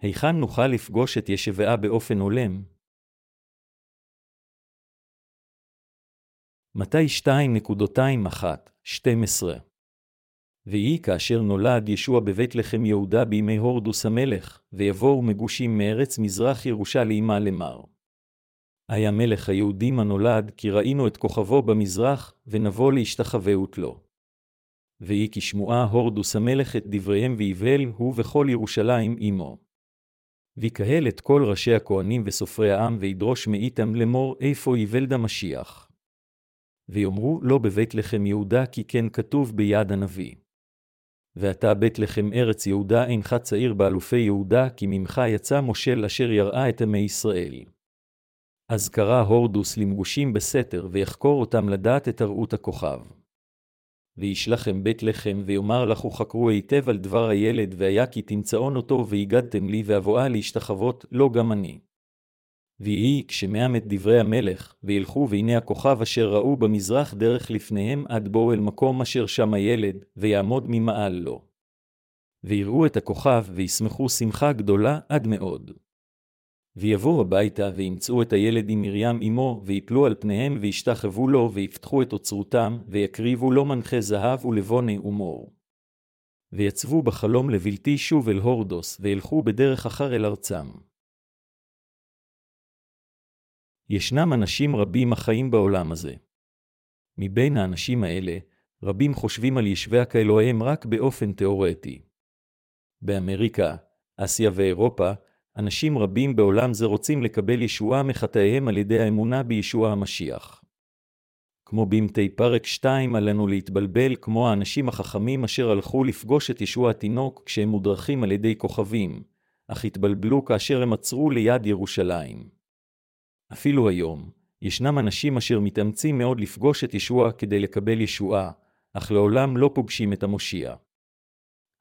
היכן נוכל לפגוש את ישבעה באופן הולם? מתי 2.21-12 ויהי כאשר נולד ישוע בבית לחם יהודה בימי הורדוס המלך, ויבואו מגושים מארץ מזרח ירושלימה למר. היה מלך היהודים הנולד, כי ראינו את כוכבו במזרח, ונבוא להשתחווות לו. ויהי כשמועה הורדוס המלך את דבריהם ויבל הוא וכל ירושלים עמו. ויקהל את כל ראשי הכהנים וסופרי העם, וידרוש מאיתם לאמור איפה יוולד המשיח. ויאמרו לא בבית לחם יהודה, כי כן כתוב ביד הנביא. ואתה בית לחם ארץ יהודה אינך צעיר באלופי יהודה, כי ממך יצא מושל אשר יראה את עמי ישראל. אז קרא הורדוס למגושים בסתר, ויחקור אותם לדעת את הראות הכוכב. וישלחם בית לחם, ויאמר לכו חקרו היטב על דבר הילד, והיה כי תמצאון אותו, והגדתם לי, ואבואה להשתחוות, לא גם אני. ויהי כשמעם את דברי המלך, וילכו והנה הכוכב אשר ראו במזרח דרך לפניהם עד בואו אל מקום אשר שם הילד, ויעמוד ממעל לו. ויראו את הכוכב, וישמחו שמחה גדולה עד מאוד. ויבואו הביתה, וימצאו את הילד עם מרים אמו, ויפלו על פניהם, וישתחוו לו, ויפתחו את אוצרותם, ויקריבו לו מנחה זהב ולבוני ומור. ויצבו בחלום לבלתי שוב אל הורדוס, וילכו בדרך אחר אל ארצם. ישנם אנשים רבים החיים בעולם הזה. מבין האנשים האלה, רבים חושבים על ישביה כאלוהיהם רק באופן תאורטי. באמריקה, אסיה ואירופה, אנשים רבים בעולם זה רוצים לקבל ישועה מחטאיהם על ידי האמונה בישוע המשיח. כמו במתי פרק 2 עלינו להתבלבל כמו האנשים החכמים אשר הלכו לפגוש את ישוע התינוק כשהם מודרכים על ידי כוכבים, אך התבלבלו כאשר הם עצרו ליד ירושלים. אפילו היום, ישנם אנשים אשר מתאמצים מאוד לפגוש את ישוע כדי לקבל ישועה, אך לעולם לא פוגשים את המושיע.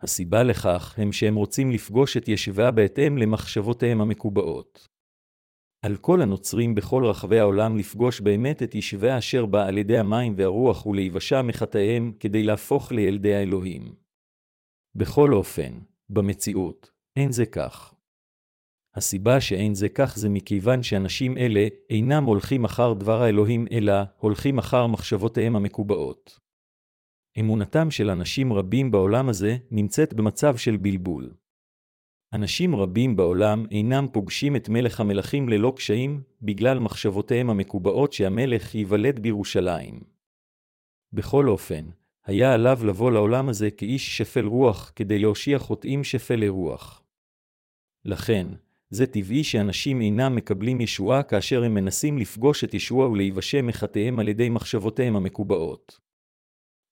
הסיבה לכך הם שהם רוצים לפגוש את ישבה בהתאם למחשבותיהם המקובעות. על כל הנוצרים בכל רחבי העולם לפגוש באמת את ישבה אשר בא על ידי המים והרוח ולהיוושע מחטאיהם כדי להפוך לילדי האלוהים. בכל אופן, במציאות, אין זה כך. הסיבה שאין זה כך זה מכיוון שאנשים אלה אינם הולכים אחר דבר האלוהים, אלא הולכים אחר מחשבותיהם המקובעות. אמונתם של אנשים רבים בעולם הזה נמצאת במצב של בלבול. אנשים רבים בעולם אינם פוגשים את מלך המלכים ללא קשיים, בגלל מחשבותיהם המקובעות שהמלך ייוולד בירושלים. בכל אופן, היה עליו לבוא לעולם הזה כאיש שפל רוח, כדי להושיע חוטאים שפלי רוח. לכן, זה טבעי שאנשים אינם מקבלים ישועה כאשר הם מנסים לפגוש את ישוע ולהיוושע מחטאיהם על ידי מחשבותיהם המקובעות.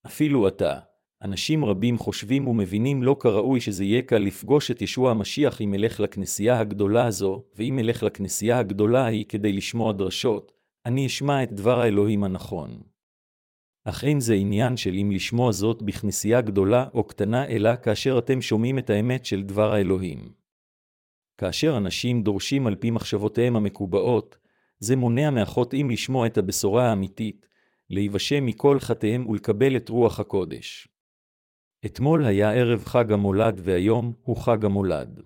אפילו עתה, אנשים רבים חושבים ומבינים לא כראוי שזה יהיה קל לפגוש את ישוע המשיח אם אלך לכנסייה הגדולה הזו, ואם אלך לכנסייה הגדולה ההיא כדי לשמוע דרשות, אני אשמע את דבר האלוהים הנכון. אך אין זה עניין של אם לשמוע זאת בכנסייה גדולה או קטנה, אלא כאשר אתם שומעים את האמת של דבר האלוהים. כאשר אנשים דורשים על פי מחשבותיהם המקובעות, זה מונע מהחוטאים לשמוע את הבשורה האמיתית, להיוושע מכל חטאיהם ולקבל את רוח הקודש. אתמול היה ערב חג המולד והיום הוא חג המולד.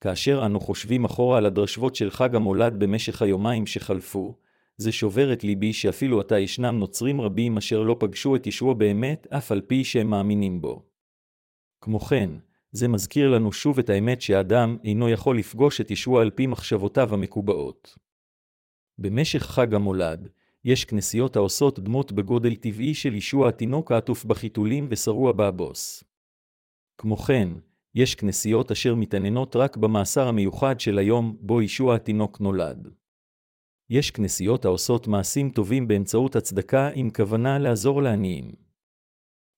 כאשר אנו חושבים אחורה על הדרשבות של חג המולד במשך היומיים שחלפו, זה שובר את ליבי שאפילו עתה ישנם נוצרים רבים אשר לא פגשו את ישוע באמת, אף על פי שהם מאמינים בו. כמו כן, זה מזכיר לנו שוב את האמת שהאדם אינו יכול לפגוש את ישוע על פי מחשבותיו המקובעות. במשך חג המולד, יש כנסיות העושות דמות בגודל טבעי של ישוע התינוק העטוף בחיתולים ושרוע באבוס. כמו כן, יש כנסיות אשר מתעניינות רק במאסר המיוחד של היום בו ישוע התינוק נולד. יש כנסיות העושות מעשים טובים באמצעות הצדקה עם כוונה לעזור לעניים.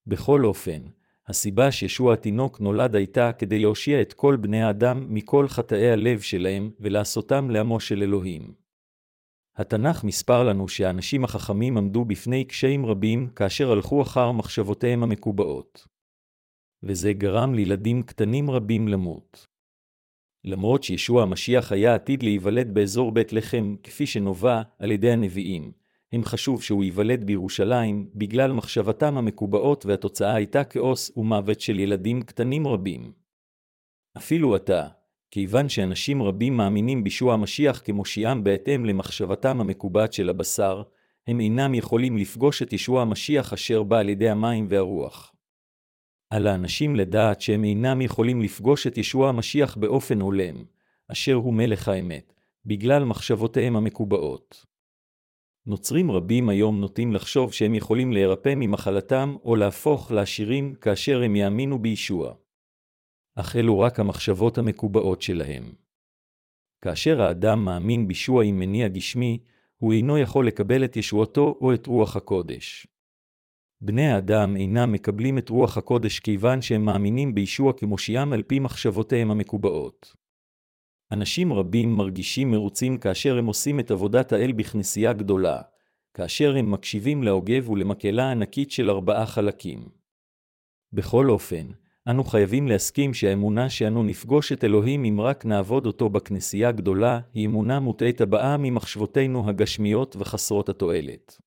בכל אופן, הסיבה שישוע התינוק נולד הייתה כדי להושיע את כל בני האדם מכל חטאי הלב שלהם ולעשותם לעמו של אלוהים. התנ"ך מספר לנו שהאנשים החכמים עמדו בפני קשיים רבים כאשר הלכו אחר מחשבותיהם המקובעות. וזה גרם לילדים קטנים רבים למות. למרות שישוע המשיח היה עתיד להיוולד באזור בית לחם, כפי שנובע על ידי הנביאים, אם חשוב שהוא ייוולד בירושלים, בגלל מחשבתם המקובעות והתוצאה הייתה כאוס ומוות של ילדים קטנים רבים. אפילו עתה, כיוון שאנשים רבים מאמינים בישוע המשיח כמושיעם בהתאם למחשבתם המקובעת של הבשר, הם אינם יכולים לפגוש את ישוע המשיח אשר בא על ידי המים והרוח. על האנשים לדעת שהם אינם יכולים לפגוש את ישוע המשיח באופן הולם, אשר הוא מלך האמת, בגלל מחשבותיהם המקובעות. נוצרים רבים היום נוטים לחשוב שהם יכולים להירפא ממחלתם או להפוך לעשירים כאשר הם יאמינו בישוע. אך אלו רק המחשבות המקובעות שלהם. כאשר האדם מאמין בישוע עם מניע גשמי, הוא אינו יכול לקבל את ישועתו או את רוח הקודש. בני האדם אינם מקבלים את רוח הקודש כיוון שהם מאמינים בישוע כמושיעם על פי מחשבותיהם המקובעות. אנשים רבים מרגישים מרוצים כאשר הם עושים את עבודת האל בכנסייה גדולה, כאשר הם מקשיבים להוגב ולמקהלה ענקית של ארבעה חלקים. בכל אופן, אנו חייבים להסכים שהאמונה שאנו נפגוש את אלוהים אם רק נעבוד אותו בכנסייה גדולה, היא אמונה מוטעית הבאה ממחשבותינו הגשמיות וחסרות התועלת.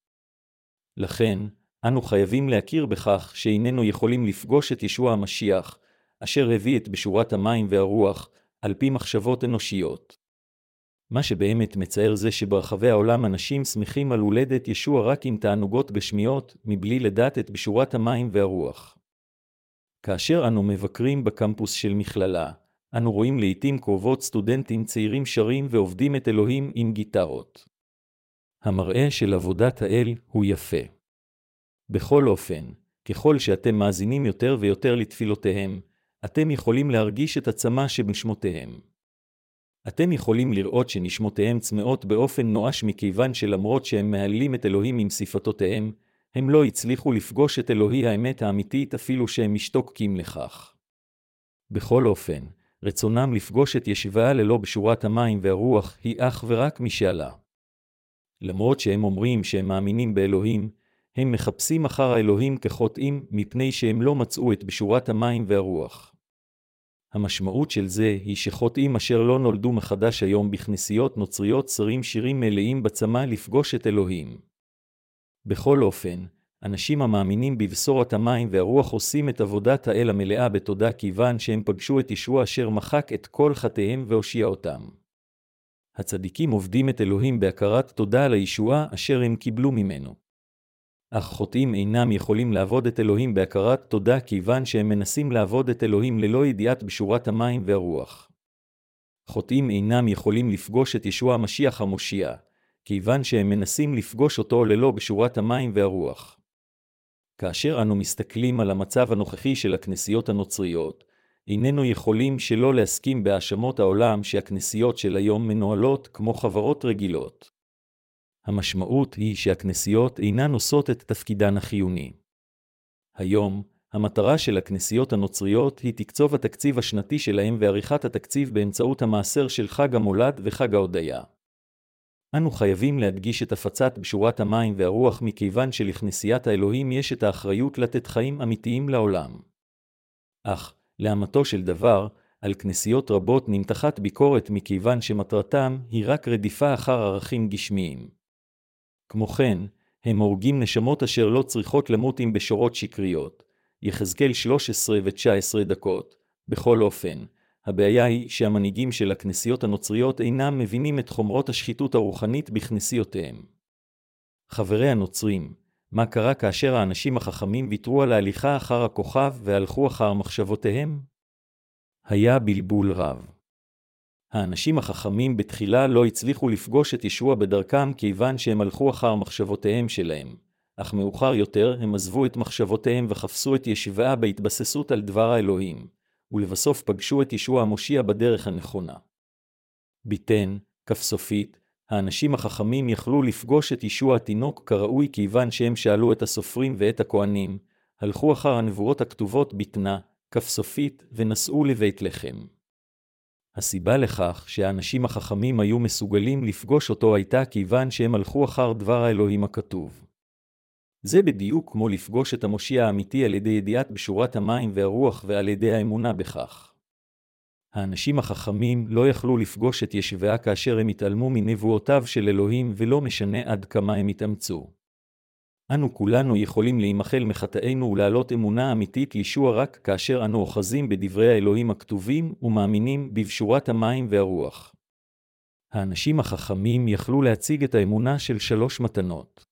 לכן, אנו חייבים להכיר בכך שאיננו יכולים לפגוש את ישוע המשיח, אשר הביא את בשורת המים והרוח, על פי מחשבות אנושיות. מה שבאמת מצער זה שברחבי העולם אנשים שמחים על הולדת ישוע רק עם תענוגות גשמיות, מבלי לדעת את בשורת המים והרוח. כאשר אנו מבקרים בקמפוס של מכללה, אנו רואים לעתים קרובות סטודנטים צעירים שרים ועובדים את אלוהים עם גיטרות. המראה של עבודת האל הוא יפה. בכל אופן, ככל שאתם מאזינים יותר ויותר לתפילותיהם, אתם יכולים להרגיש את הצמא שבנשמותיהם. אתם יכולים לראות שנשמותיהם צמאות באופן נואש מכיוון שלמרות שהם מהללים את אלוהים עם שפתותיהם, הם לא הצליחו לפגוש את אלוהי האמת האמיתית אפילו שהם משתוקקים לכך. בכל אופן, רצונם לפגוש את ישיבה ללא בשורת המים והרוח היא אך ורק משאלה. למרות שהם אומרים שהם מאמינים באלוהים, הם מחפשים אחר האלוהים כחוטאים, מפני שהם לא מצאו את בשורת המים והרוח. המשמעות של זה היא שחוטאים אשר לא נולדו מחדש היום בכנסיות נוצריות שרים שירים מלאים בצמא לפגוש את אלוהים. בכל אופן, אנשים המאמינים בבשורת המים והרוח עושים את עבודת האל המלאה בתודה כיוון שהם פגשו את ישוע אשר מחק את כל חטאיהם והושיע אותם. הצדיקים עובדים את אלוהים בהכרת תודה על הישועה אשר הם קיבלו ממנו. אך חוטאים אינם יכולים לעבוד את אלוהים בהכרת תודה כיוון שהם מנסים לעבוד את אלוהים ללא ידיעת בשורת המים והרוח. חוטאים אינם יכולים לפגוש את ישוע המשיח המושיע, כיוון שהם מנסים לפגוש אותו ללא בשורת המים והרוח. כאשר אנו מסתכלים על המצב הנוכחי של הכנסיות הנוצריות, איננו יכולים שלא להסכים בהאשמות העולם שהכנסיות של היום מנוהלות כמו חברות רגילות. המשמעות היא שהכנסיות אינן עושות את תפקידן החיוני. היום, המטרה של הכנסיות הנוצריות היא תקצוב התקציב השנתי שלהם ועריכת התקציב באמצעות המעשר של חג המולד וחג ההודיה. אנו חייבים להדגיש את הפצת בשורת המים והרוח מכיוון שלכנסיית האלוהים יש את האחריות לתת חיים אמיתיים לעולם. אך, לאמתו של דבר, על כנסיות רבות נמתחת ביקורת מכיוון שמטרתם היא רק רדיפה אחר ערכים גשמיים. כמו כן, הם הורגים נשמות אשר לא צריכות למות עם בשורות שקריות. יחזקאל 13 ו-19 דקות. בכל אופן, הבעיה היא שהמנהיגים של הכנסיות הנוצריות אינם מבינים את חומרות השחיתות הרוחנית בכנסיותיהם. חברי הנוצרים, מה קרה כאשר האנשים החכמים ויתרו על ההליכה אחר הכוכב והלכו אחר מחשבותיהם? היה בלבול רב. האנשים החכמים בתחילה לא הצליחו לפגוש את ישוע בדרכם כיוון שהם הלכו אחר מחשבותיהם שלהם, אך מאוחר יותר הם עזבו את מחשבותיהם וחפשו את ישיבה בהתבססות על דבר האלוהים, ולבסוף פגשו את ישוע המושיע בדרך הנכונה. ביתן, כפסופית, האנשים החכמים יכלו לפגוש את ישוע התינוק כראוי כיוון שהם שאלו את הסופרים ואת הכהנים, הלכו אחר הנבואות הכתובות בתנה, כפסופית, ונסעו לבית לחם. הסיבה לכך שהאנשים החכמים היו מסוגלים לפגוש אותו הייתה כיוון שהם הלכו אחר דבר האלוהים הכתוב. זה בדיוק כמו לפגוש את המושיע האמיתי על ידי ידיעת בשורת המים והרוח ועל ידי האמונה בכך. האנשים החכמים לא יכלו לפגוש את ישביה כאשר הם התעלמו מנבואותיו של אלוהים ולא משנה עד כמה הם התאמצו. אנו כולנו יכולים להימחל מחטאינו ולהעלות אמונה אמיתית לישוע רק כאשר אנו אוחזים בדברי האלוהים הכתובים ומאמינים בבשורת המים והרוח. האנשים החכמים יכלו להציג את האמונה של שלוש מתנות.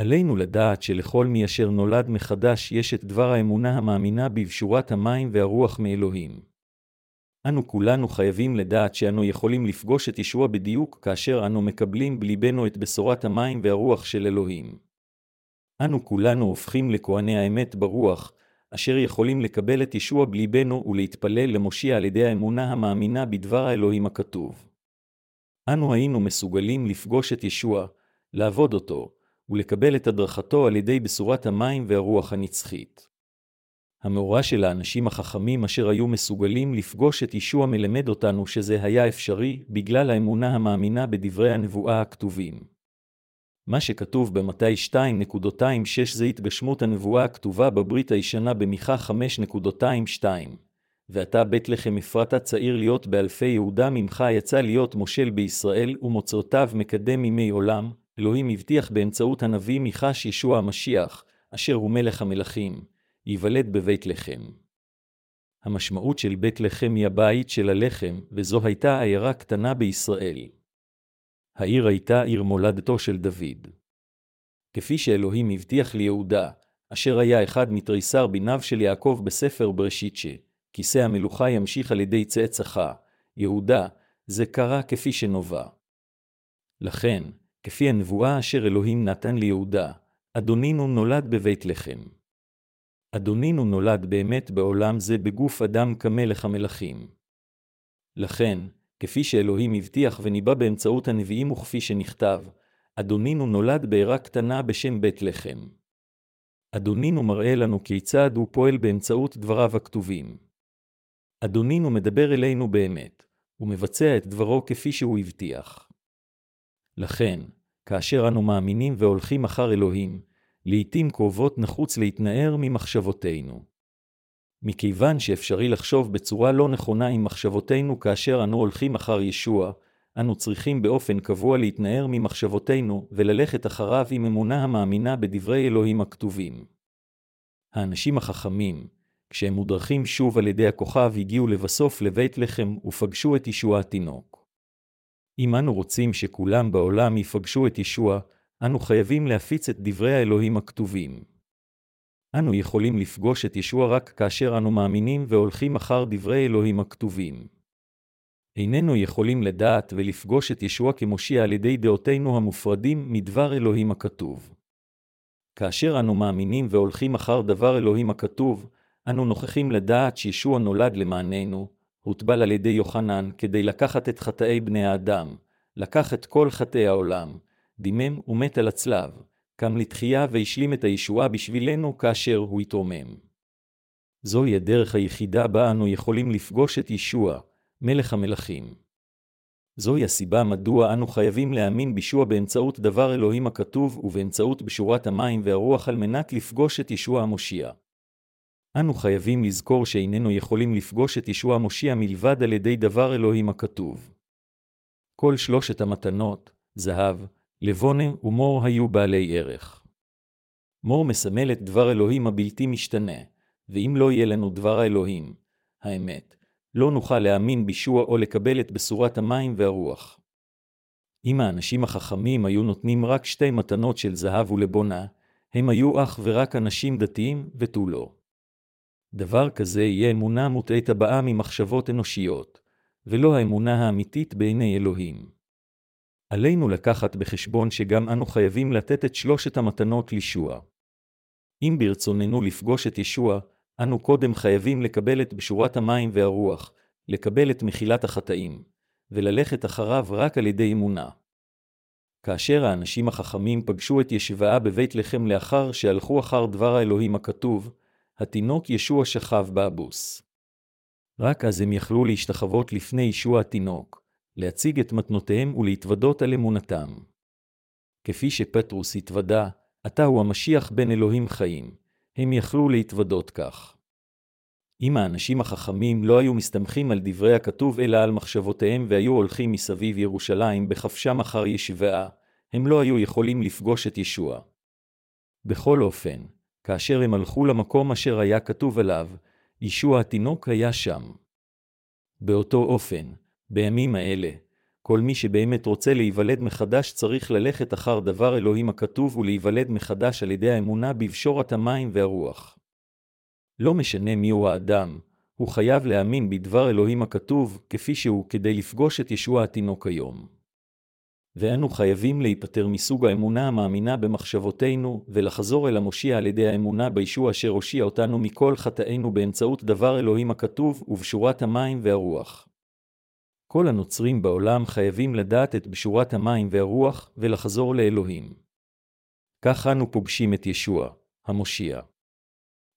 עלינו לדעת שלכל מי אשר נולד מחדש יש את דבר האמונה המאמינה בבשורת המים והרוח מאלוהים. אנו כולנו חייבים לדעת שאנו יכולים לפגוש את ישוע בדיוק כאשר אנו מקבלים בליבנו את בשורת המים והרוח של אלוהים. אנו כולנו הופכים לכהני האמת ברוח, אשר יכולים לקבל את ישוע בליבנו ולהתפלל למושיע על ידי האמונה המאמינה בדבר האלוהים הכתוב. אנו היינו מסוגלים לפגוש את ישוע, לעבוד אותו, ולקבל את הדרכתו על ידי בשורת המים והרוח הנצחית. המאורע של האנשים החכמים אשר היו מסוגלים לפגוש את ישוע מלמד אותנו שזה היה אפשרי בגלל האמונה המאמינה בדברי הנבואה הכתובים. מה שכתוב במתי 2.26 זה התגשמות הנבואה הכתובה בברית הישנה במיכה 5.22 ועתה בית לחם אפרתה צעיר להיות באלפי יהודה ממך יצא להיות מושל בישראל ומוצאותיו מקדם ימי עולם, אלוהים הבטיח באמצעות הנביא מיכה שישוע המשיח, אשר הוא מלך המלכים, ייוולד בבית לחם. המשמעות של בית לחם היא הבית של הלחם, וזו הייתה עיירה קטנה בישראל. העיר הייתה עיר מולדתו של דוד. כפי שאלוהים הבטיח ליהודה, אשר היה אחד מתריסר בניו של יעקב בספר בראשית ש, כיסא המלוכה ימשיך על ידי צאצאך, יהודה, זה קרה כפי שנובע. לכן, כפי הנבואה אשר אלוהים נתן ליהודה, אדונינו נולד בבית לחם. אדונינו נולד באמת בעולם זה בגוף אדם כמלך המלכים. לכן, כפי שאלוהים הבטיח וניבא באמצעות הנביאים וכפי שנכתב, אדונינו נולד בעירה קטנה בשם בית לחם. אדונינו מראה לנו כיצד הוא פועל באמצעות דבריו הכתובים. אדונינו מדבר אלינו באמת, ומבצע את דברו כפי שהוא הבטיח. לכן, כאשר אנו מאמינים והולכים אחר אלוהים, לעתים קרובות נחוץ להתנער ממחשבותינו. מכיוון שאפשרי לחשוב בצורה לא נכונה עם מחשבותינו כאשר אנו הולכים אחר ישוע, אנו צריכים באופן קבוע להתנער ממחשבותינו וללכת אחריו עם אמונה המאמינה בדברי אלוהים הכתובים. האנשים החכמים, כשהם מודרכים שוב על ידי הכוכב, הגיעו לבסוף לבית לחם ופגשו את ישוע התינוק. אם אנו רוצים שכולם בעולם יפגשו את ישוע, אנו חייבים להפיץ את דברי האלוהים הכתובים. אנו יכולים לפגוש את ישוע רק כאשר אנו מאמינים והולכים אחר דברי אלוהים הכתובים. איננו יכולים לדעת ולפגוש את ישוע כמושיע על ידי דעותינו המופרדים מדבר אלוהים הכתוב. כאשר אנו מאמינים והולכים אחר דבר אלוהים הכתוב, אנו נוכחים לדעת שישוע נולד למעננו, הוטבל על ידי יוחנן כדי לקחת את חטאי בני האדם, לקח את כל חטאי העולם, דימם ומת על הצלב, קם לתחייה והשלים את הישועה בשבילנו כאשר הוא התרומם. זוהי הדרך היחידה בה אנו יכולים לפגוש את ישוע, מלך המלכים. זוהי הסיבה מדוע אנו חייבים להאמין בישוע באמצעות דבר אלוהים הכתוב ובאמצעות בשורת המים והרוח על מנת לפגוש את ישוע המושיע. אנו חייבים לזכור שאיננו יכולים לפגוש את ישוע המושיע מלבד על ידי דבר אלוהים הכתוב. כל שלושת המתנות, זהב, לבונה ומור היו בעלי ערך. מור מסמל את דבר אלוהים הבלתי משתנה, ואם לא יהיה לנו דבר האלוהים, האמת, לא נוכל להאמין בישוע או לקבל את בשורת המים והרוח. אם האנשים החכמים היו נותנים רק שתי מתנות של זהב ולבונה, הם היו אך ורק אנשים דתיים ותו לא. דבר כזה יהיה אמונה מוטעית הבאה ממחשבות אנושיות, ולא האמונה האמיתית בעיני אלוהים. עלינו לקחת בחשבון שגם אנו חייבים לתת את שלושת המתנות לישוע. אם ברצוננו לפגוש את ישוע, אנו קודם חייבים לקבל את בשורת המים והרוח, לקבל את מחילת החטאים, וללכת אחריו רק על ידי אמונה. כאשר האנשים החכמים פגשו את ישבעה בבית לחם לאחר שהלכו אחר דבר האלוהים הכתוב, התינוק ישוע שכב באבוס. רק אז הם יכלו להשתחוות לפני ישוע התינוק, להציג את מתנותיהם ולהתוודות על אמונתם. כפי שפטרוס התוודה, אתה הוא המשיח בן אלוהים חיים, הם יכלו להתוודות כך. אם האנשים החכמים לא היו מסתמכים על דברי הכתוב אלא על מחשבותיהם והיו הולכים מסביב ירושלים בחפשם אחר ישבעה, הם לא היו יכולים לפגוש את ישוע. בכל אופן, כאשר הם הלכו למקום אשר היה כתוב עליו, ישוע התינוק היה שם. באותו אופן, בימים האלה, כל מי שבאמת רוצה להיוולד מחדש צריך ללכת אחר דבר אלוהים הכתוב ולהיוולד מחדש על ידי האמונה בפשורת המים והרוח. לא משנה מיהו האדם, הוא חייב להאמין בדבר אלוהים הכתוב, כפי שהוא, כדי לפגוש את ישוע התינוק היום. ואנו חייבים להיפטר מסוג האמונה המאמינה במחשבותינו, ולחזור אל המושיע על ידי האמונה בישוע אשר הושיע אותנו מכל חטאינו באמצעות דבר אלוהים הכתוב, ובשורת המים והרוח. כל הנוצרים בעולם חייבים לדעת את בשורת המים והרוח, ולחזור לאלוהים. כך אנו פוגשים את ישוע, המושיע.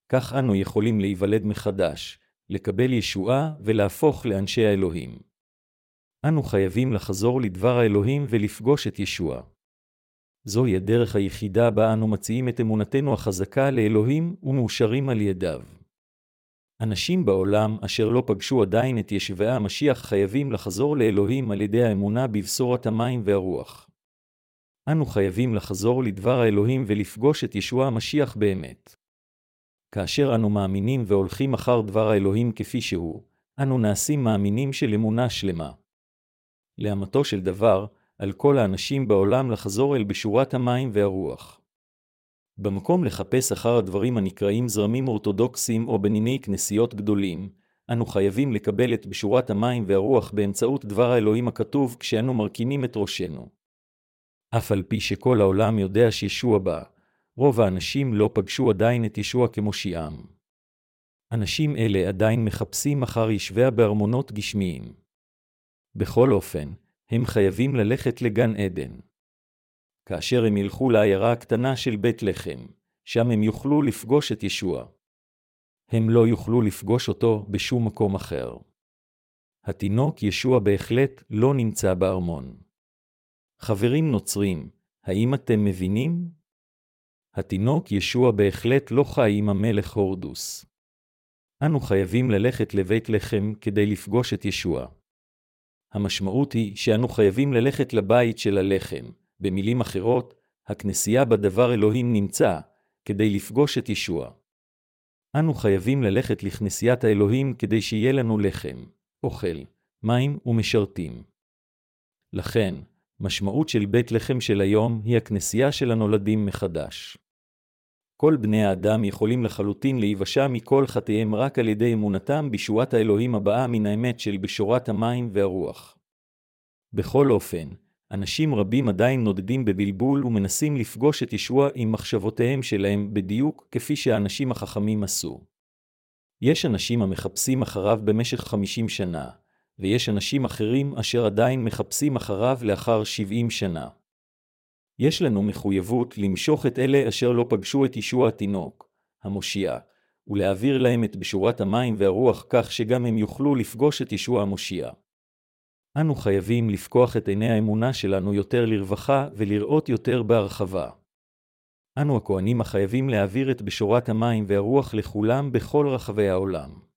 כך אנו יכולים להיוולד מחדש, לקבל ישועה ולהפוך לאנשי האלוהים. אנו חייבים לחזור לדבר האלוהים ולפגוש את ישוע. זוהי הדרך היחידה בה אנו מציעים את אמונתנו החזקה לאלוהים ומאושרים על ידיו. אנשים בעולם אשר לא פגשו עדיין את ישבי המשיח חייבים לחזור לאלוהים על ידי האמונה בבשורת המים והרוח. אנו חייבים לחזור לדבר האלוהים ולפגוש את ישוע המשיח באמת. כאשר אנו מאמינים והולכים אחר דבר האלוהים כפי שהוא, אנו נעשים מאמינים של אמונה שלמה. לאמתו של דבר, על כל האנשים בעולם לחזור אל בשורת המים והרוח. במקום לחפש אחר הדברים הנקראים זרמים אורתודוקסיים או בניני כנסיות גדולים, אנו חייבים לקבל את בשורת המים והרוח באמצעות דבר האלוהים הכתוב כשאנו מרכינים את ראשנו. אף על פי שכל העולם יודע שישוע בא, רוב האנשים לא פגשו עדיין את ישוע כמושיעם. אנשים אלה עדיין מחפשים אחר ישביה בארמונות גשמיים. בכל אופן, הם חייבים ללכת לגן עדן. כאשר הם ילכו לעיירה הקטנה של בית לחם, שם הם יוכלו לפגוש את ישוע. הם לא יוכלו לפגוש אותו בשום מקום אחר. התינוק ישוע בהחלט לא נמצא בארמון. חברים נוצרים, האם אתם מבינים? התינוק ישוע בהחלט לא חי עם המלך הורדוס. אנו חייבים ללכת לבית לחם כדי לפגוש את ישוע. המשמעות היא שאנו חייבים ללכת לבית של הלחם. במילים אחרות, הכנסייה בדבר אלוהים נמצא, כדי לפגוש את ישוע. אנו חייבים ללכת לכנסיית האלוהים כדי שיהיה לנו לחם, אוכל, מים ומשרתים. לכן, משמעות של בית לחם של היום היא הכנסייה של הנולדים מחדש. כל בני האדם יכולים לחלוטין להיוושע מכל חטאיהם רק על ידי אמונתם בישועת האלוהים הבאה מן האמת של בשורת המים והרוח. בכל אופן, אנשים רבים עדיין נודדים בבלבול ומנסים לפגוש את ישוע עם מחשבותיהם שלהם בדיוק כפי שהאנשים החכמים עשו. יש אנשים המחפשים אחריו במשך חמישים שנה, ויש אנשים אחרים אשר עדיין מחפשים אחריו לאחר שבעים שנה. יש לנו מחויבות למשוך את אלה אשר לא פגשו את ישוע התינוק, המושיע, ולהעביר להם את בשורת המים והרוח כך שגם הם יוכלו לפגוש את ישוע המושיע. אנו חייבים לפקוח את עיני האמונה שלנו יותר לרווחה ולראות יותר בהרחבה. אנו הכהנים החייבים להעביר את בשורת המים והרוח לכולם בכל רחבי העולם.